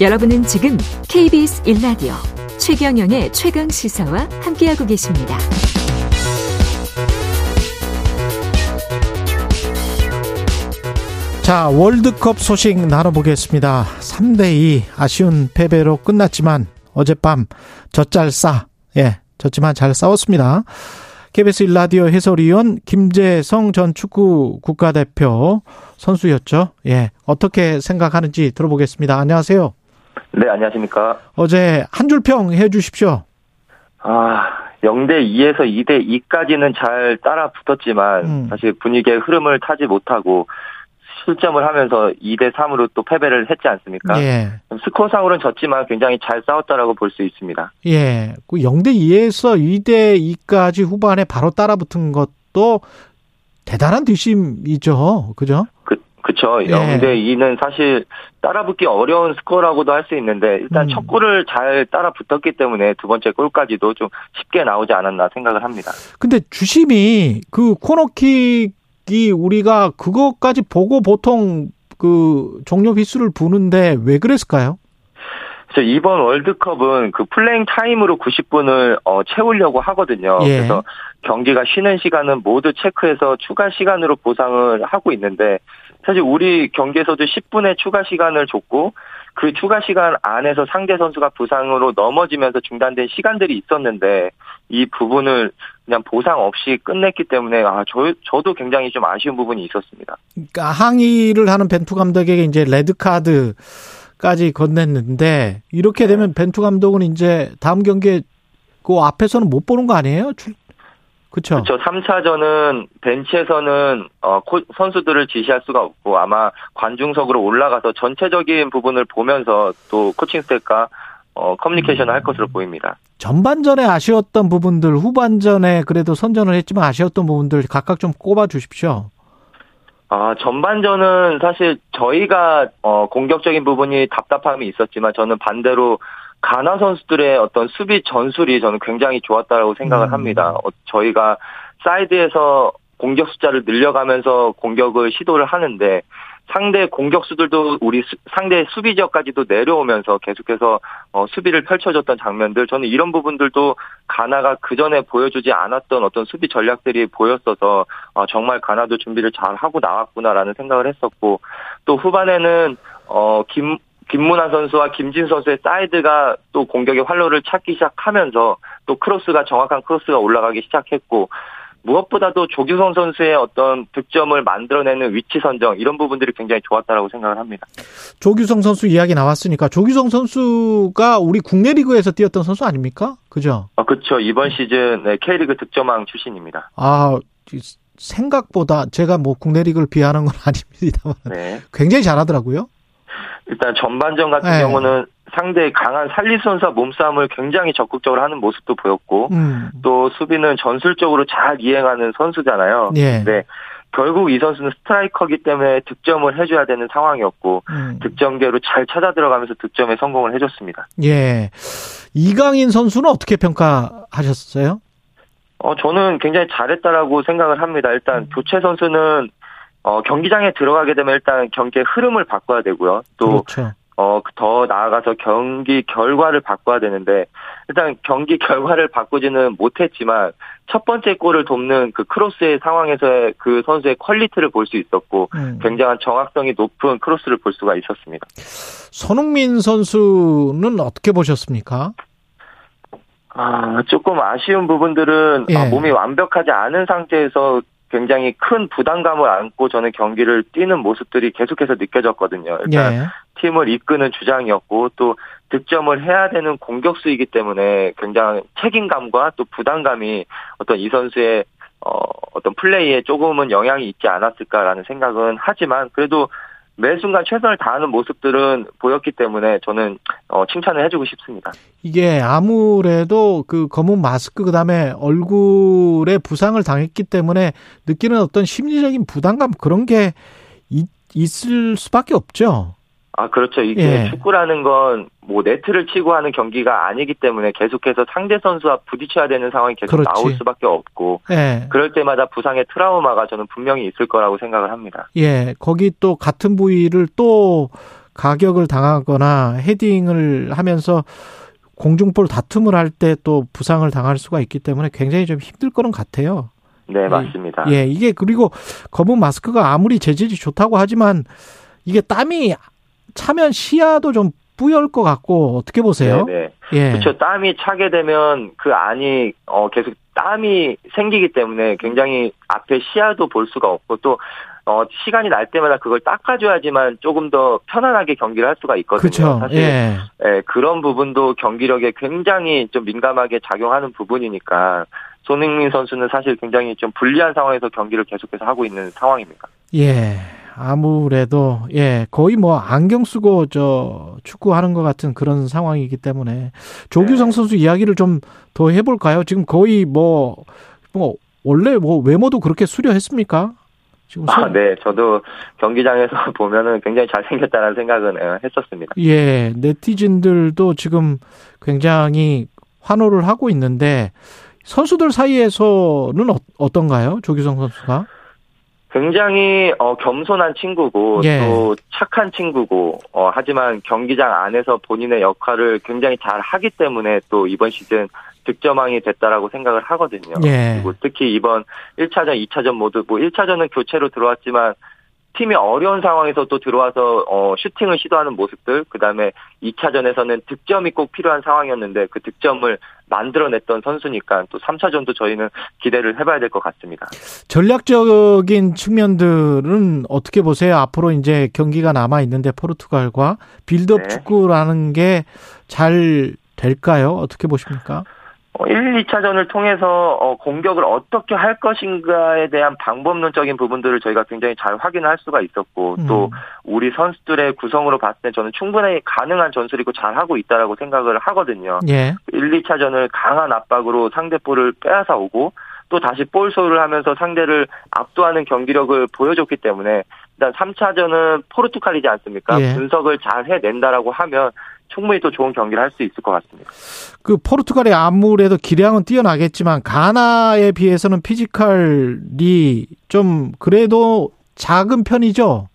여러분은 지금 KBS 1라디오 최경영의 최강 시사와 함께하고 계십니다. 자, 월드컵 소식 나눠보겠습니다. 3대2 아쉬운 패배로 끝났지만 어젯밤 젖잘 싸, 예, 졌지만 잘 싸웠습니다. KBS 1라디오 해설위원 김재성 전 축구 국가대표 선수였죠. 예, 어떻게 생각하는지 들어보겠습니다. 안녕하세요. 네, 안녕하십니까. 어제 한 줄 평 해 주십시오. 아, 0대 2에서 2대 2까지는 잘 따라 붙었지만 음. 사실 분위기의 흐름을 타지 못하고 실점을 하면서 2대 3으로 또 패배를 했지 않습니까? 예. 스코어상으로는 졌지만 굉장히 잘 싸웠다라고 볼 수 있습니다. 예. 0대 그 2에서 2대 2까지 후반에 바로 따라 붙은 것도 대단한 뒷심이죠. 그죠? 그, 그쵸. 예. 0대 2는 사실 따라붙기 어려운 스코어라고도 할 수 있는데 일단 음. 첫 골을 잘 따라붙었기 때문에 두 번째 골까지도 좀 쉽게 나오지 않았나 생각을 합니다. 근데 주심이 그 코너킥 이 우리가 그것까지 보고 보통 그 종료 휘슬을 부는데 왜 그랬을까요? 그래서 이번 월드컵은 그 playing time으로 90분을 어, 채우려고 하거든요. 예. 그래서 경기가 쉬는 시간은 모두 체크해서 추가 시간으로 보상을 하고 있는데 사실 우리 경기에서도 10분의 추가 시간을 줬고 그 추가 시간 안에서 상대 선수가 부상으로 넘어지면서 중단된 시간들이 있었는데 이 부분을 그냥 보상 없이 끝냈기 때문에 아, 저, 저도 굉장히 좀 아쉬운 부분이 있었습니다. 그러니까 항의를 하는 벤투 감독에게 이제 레드 카드 까지 건넸는데 이렇게 되면 네. 벤투 감독은 이제 다음 경기에 그 앞에서는 못 보는 거 아니에요? 그렇죠. 그렇죠. 3차전은 벤치에서는 어, 선수들을 지시할 수가 없고 아마 관중석으로 올라가서 전체적인 부분을 보면서 또 코칭 스태프가 어, 커뮤니케이션을 할 것으로 보입니다. 전반전에 아쉬웠던 부분들, 후반전에 그래도 선전을 했지만 아쉬웠던 부분들 각각 좀 꼽아 주십시오. 아, 전반전은 사실 저희가 어, 공격적인 부분이 답답함이 있었지만 저는 반대로 가나 선수들의 어떤 수비 전술이 저는 굉장히 좋았다라고 생각을 음. 합니다. 어, 저희가 사이드에서 공격 숫자를 늘려가면서 공격을 시도를 하는데 상대 공격수들도 우리 수, 상대 수비 지역까지도 내려오면서 계속해서 어, 수비를 펼쳐줬던 장면들 저는 이런 부분들도 가나가 그 전에 보여주지 않았던 어떤 수비 전략들이 보였어서 어, 정말 가나도 준비를 잘 하고 나왔구나라는 생각을 했었고 또 후반에는 어 김 김문환 선수와 김진수 선수의 사이드가 또 공격의 활로를 찾기 시작하면서 또 크로스가 정확한 크로스가 올라가기 시작했고 무엇보다도 조규성 선수의 어떤 득점을 만들어내는 위치 선정 이런 부분들이 굉장히 좋았다라고 생각을 합니다. 조규성 선수 이야기 나왔으니까 조규성 선수가 우리 국내 리그에서 뛰었던 선수 아닙니까? 그죠? 아, 그렇죠. 이번 시즌 네, K리그 득점왕 출신입니다. 아, 생각보다 제가 뭐 국내 리그를 비하는 건 아닙니다만 네. 굉장히 잘하더라고요. 일단 전반전 같은 네. 경우는 상대 강한 살리 선수와 몸싸움을 굉장히 적극적으로 하는 모습도 보였고 음. 또 수비는 전술적으로 잘 이행하는 선수잖아요. 예. 네. 결국 이 선수는 스트라이커기 때문에 득점을 해줘야 되는 상황이었고 음. 득점계로 잘 찾아 들어가면서 득점에 성공을 해줬습니다. 예. 이강인 선수는 어떻게 평가하셨어요? 어 저는 굉장히 잘했다라고 생각을 합니다. 일단 음. 교체 선수는 어, 경기장에 들어가게 되면 일단 경기의 흐름을 바꿔야 되고요. 또, 그렇죠. 어, 더 나아가서 경기 결과를 바꿔야 되는데, 일단 경기 결과를 바꾸지는 못했지만, 첫 번째 골을 돕는 그 크로스의 상황에서의 그 선수의 quality를 볼 수 있었고, 음. 굉장한 정확성이 높은 크로스를 볼 수가 있었습니다. 손흥민 선수는 어떻게 보셨습니까? 아, 조금 아쉬운 부분들은 예. 아, 몸이 완벽하지 않은 상태에서 굉장히 큰 부담감을 안고 저는 경기를 뛰는 모습들이 계속해서 느껴졌거든요. 일단 예. 팀을 이끄는 주장이었고 또 득점을 해야 되는 공격수이기 때문에 굉장히 책임감과 또 부담감이 어떤 이 선수의 어, 어떤 플레이에 조금은 영향이 있지 않았을까라는 생각은 하지만 그래도 매 순간 최선을 다하는 모습들은 보였기 때문에 저는 어, 칭찬을 해주고 싶습니다. 이게 아무래도 그 검은 마스크 그다음에 얼굴에 부상을 당했기 때문에 느끼는 어떤 심리적인 부담감 그런 게 있, 있을 수밖에 없죠. 아, 그렇죠. 이게 예. 축구라는 건 뭐 네트를 치고 하는 경기가 아니기 때문에 계속해서 상대 선수와 부딪혀야 되는 상황이 계속 그렇지. 나올 수밖에 없고 예. 그럴 때마다 부상의 트라우마가 저는 분명히 있을 거라고 생각을 합니다. 예. 거기 또 같은 부위를 또 가격을 당하거나 헤딩을 하면서 공중볼 다툼을 할 때 또 부상을 당할 수가 있기 때문에 굉장히 좀 힘들 거는 같아요. 네, 맞습니다. 예, 이게 그리고 검은 마스크가 아무리 재질이 좋다고 하지만 이게 땀이 차면 시야도 좀 뿌열 것 같고 어떻게 보세요? 네, 네. 예. 그렇죠. 땀이 차게 되면 그 안이 어 계속 땀이 생기기 때문에 굉장히 앞에 시야도 볼 수가 없고 또 어, 시간이 날 때마다 그걸 닦아줘야지만 조금 더 편안하게 경기를 할 수가 있거든요. 그렇죠. 사실 예. 예, 그런 부분도 경기력에 굉장히 좀 민감하게 작용하는 부분이니까 손흥민 선수는 사실 굉장히 좀 불리한 상황에서 경기를 계속해서 하고 있는 상황입니다. 예. 아무래도 예 거의 뭐 안경 쓰고 저 축구하는 것 같은 그런 상황이기 때문에 조규성 네. 선수 이야기를 좀 더 해볼까요? 지금 거의 뭐, 뭐 원래 뭐 외모도 그렇게 수려했습니까? 지금 아, 손- 네, 저도 경기장에서 보면은 굉장히 잘생겼다는 생각은 예, 했었습니다. 예, 네티즌들도 지금 굉장히 환호를 하고 있는데 선수들 사이에서는 어, 어떤가요? 조규성 선수가? 굉장히 어, 겸손한 친구고 예. 또 착한 친구고 어, 하지만 경기장 안에서 본인의 역할을 굉장히 잘 하기 때문에 또 이번 시즌 득점왕이 됐다라고 생각을 하거든요. 예. 그리고 특히 이번 1차전, 2차전 모두 뭐 1차전은 교체로 들어왔지만 팀이 어려운 상황에서 또 들어와서 어, 슈팅을 시도하는 모습들, 그 다음에 2차전에서는 득점이 꼭 필요한 상황이었는데 그 득점을 만들어냈던 선수니까 또 3차전도 저희는 기대를 해봐야 될 것 같습니다. 전략적인 측면들은 어떻게 보세요? 앞으로 이제 경기가 남아 있는데 포르투갈과 빌드업 네. 축구라는 게 잘 될까요? 어떻게 보십니까? 어, 1, 2차전을 통해서 어, 공격을 어떻게 할 것인가에 대한 방법론적인 부분들을 저희가 굉장히 잘 확인할 수가 있었고 음. 또 우리 선수들의 구성으로 봤을 때 저는 충분히 가능한 전술이고 잘 하고 있다라고 생각을 하거든요. 예. 1, 2차전을 강한 압박으로 상대 볼을 빼앗아 오고 또 다시 볼 소유를 하면서 상대를 압도하는 경기력을 보여줬기 때문에 일단 3차전은 포르투갈이지 않습니까? 예. 분석을 잘 해낸다라고 하면 충분히 또 좋은 경기를 할 수 있을 것 같습니다. 그 포르투갈이 아무래도 기량은 뛰어나겠지만 가나에 비해서는 physical이 좀 그래도 작은 편이죠.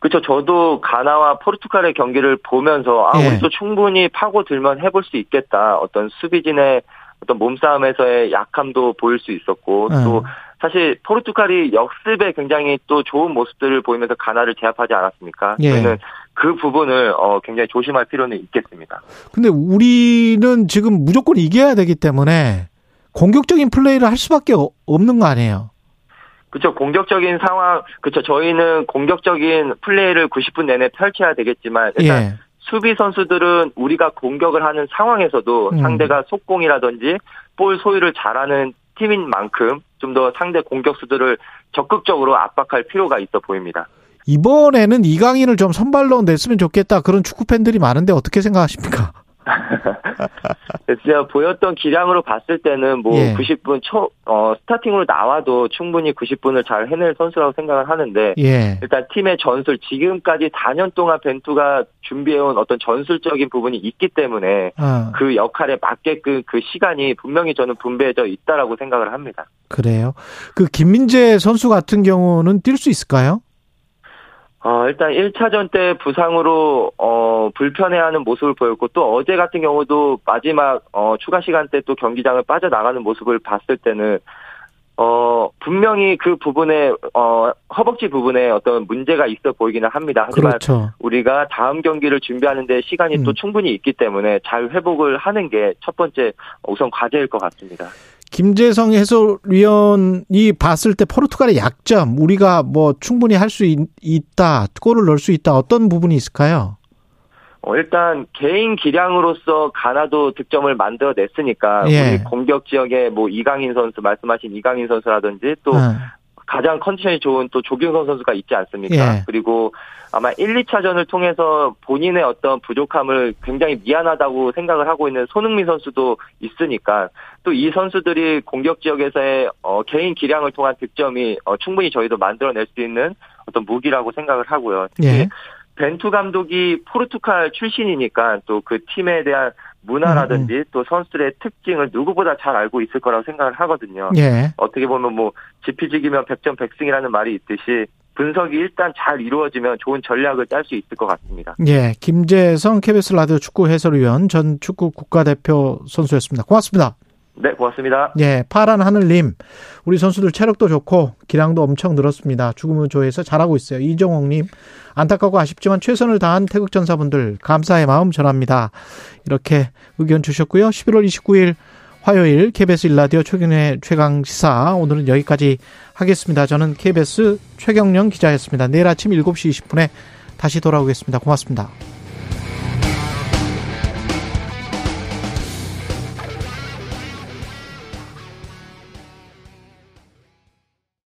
그렇죠. 저도 가나와 포르투갈의 경기를 보면서 아 예. 우리도 충분히 파고들면 해볼 수 있겠다. 어떤 수비진의 어떤 몸싸움에서의 약함도 보일 수 있었고 예. 또 사실 포르투갈이 역습에 굉장히 또 좋은 모습들을 보이면서 가나를 제압하지 않았습니까? 예. 저희는 그 부분을 어 굉장히 조심할 필요는 있겠습니다. 근데 우리는 지금 무조건 이겨야 되기 때문에 공격적인 플레이를 할 수밖에 어- 없는 거 아니에요? 그렇죠. 공격적인 상황, 그렇죠. 저희는 공격적인 플레이를 90분 내내 펼쳐야 되겠지만 일단 예. 수비 선수들은 우리가 공격을 하는 상황에서도 음. 상대가 속공이라든지 볼 소유를 잘하는 팀인 만큼 좀 더 상대 공격수들을 적극적으로 압박할 필요가 있어 보입니다. 이번에는 이강인을 좀 선발로 냈으면 좋겠다. 그런 축구 팬들이 많은데 어떻게 생각하십니까? 진짜 보였던 기량으로 봤을 때는 뭐 예. 90분 초, 어, 스타팅으로 나와도 충분히 90분을 잘 해낼 선수라고 생각을 하는데 예. 일단 팀의 전술 지금까지 4년 동안 벤투가 준비해온 어떤 전술적인 부분이 있기 때문에 어, 그 역할에 맞게끔 그 시간이 분명히 저는 분배해져 있다라고 생각을 합니다. 그래요. 그 김민재 선수 같은 경우는 뛸 수 있을까요? 어, 일단 1차전 때 부상으로 어, 불편해하는 모습을 보였고 또 어제 같은 경우도 마지막 어, 추가 시간 때 또 경기장을 빠져나가는 모습을 봤을 때는 어, 분명히 그 부분에 어, 허벅지 부분에 어떤 문제가 있어 보이기는 합니다. 하지만 그렇죠. 우리가 다음 경기를 준비하는데 시간이 음. 또 충분히 있기 때문에 잘 회복을 하는 게 첫 번째 우선 과제일 것 같습니다. 김재성 해설위원이 봤을 때 포르투갈의 약점, 우리가 뭐 충분히 할 수 있다, 골을 넣을 수 있다, 어떤 부분이 있을까요? 어, 일단 개인 기량으로서 가나도 득점을 만들어냈으니까 예. 우리 공격 지역에 뭐 이강인 선수 말씀하신 이강인 선수라든지 또 어, 가장 컨디션이 좋은 또 조경선 선수가 있지 않습니까? 예. 그리고 아마 1, 2차전을 통해서 본인의 어떤 부족함을 굉장히 미안하다고 생각을 하고 있는 손흥민 선수도 있으니까 또 이 선수들이 공격 지역에서의 어, 개인 기량을 통한 득점이 어, 충분히 저희도 만들어낼 수 있는 어떤 무기라고 생각을 하고요. 특히 예. 벤투 감독이 포르투갈 출신이니까 또 그 팀에 대한 문화라든지 음, 또 선수들의 특징을 누구보다 잘 알고 있을 거라고 생각을 하거든요. 예. 어떻게 보면 뭐 지피지기면 백전 백승이라는 말이 있듯이 분석이 일단 잘 이루어지면 좋은 전략을 짤 수 있을 것 같습니다. 예, 김재성 KBS 라디오 축구 해설위원 전 축구 국가대표 선수였습니다. 고맙습니다. 네, 고맙습니다. 예, 파란 하늘님, 우리 선수들 체력도 좋고 기량도 엄청 늘었습니다. 죽음의 조에서 잘하고 있어요. 이정옥님, 안타깝고 아쉽지만 최선을 다한 태극전사분들 감사의 마음 전합니다. 이렇게 의견 주셨고요. 11월 29일 화요일 KBS 일라디오 최경의 최강 시사 오늘은 여기까지 하겠습니다. 저는 KBS 최경령 기자였습니다. 내일 아침 7시 20분에 다시 돌아오겠습니다. 고맙습니다.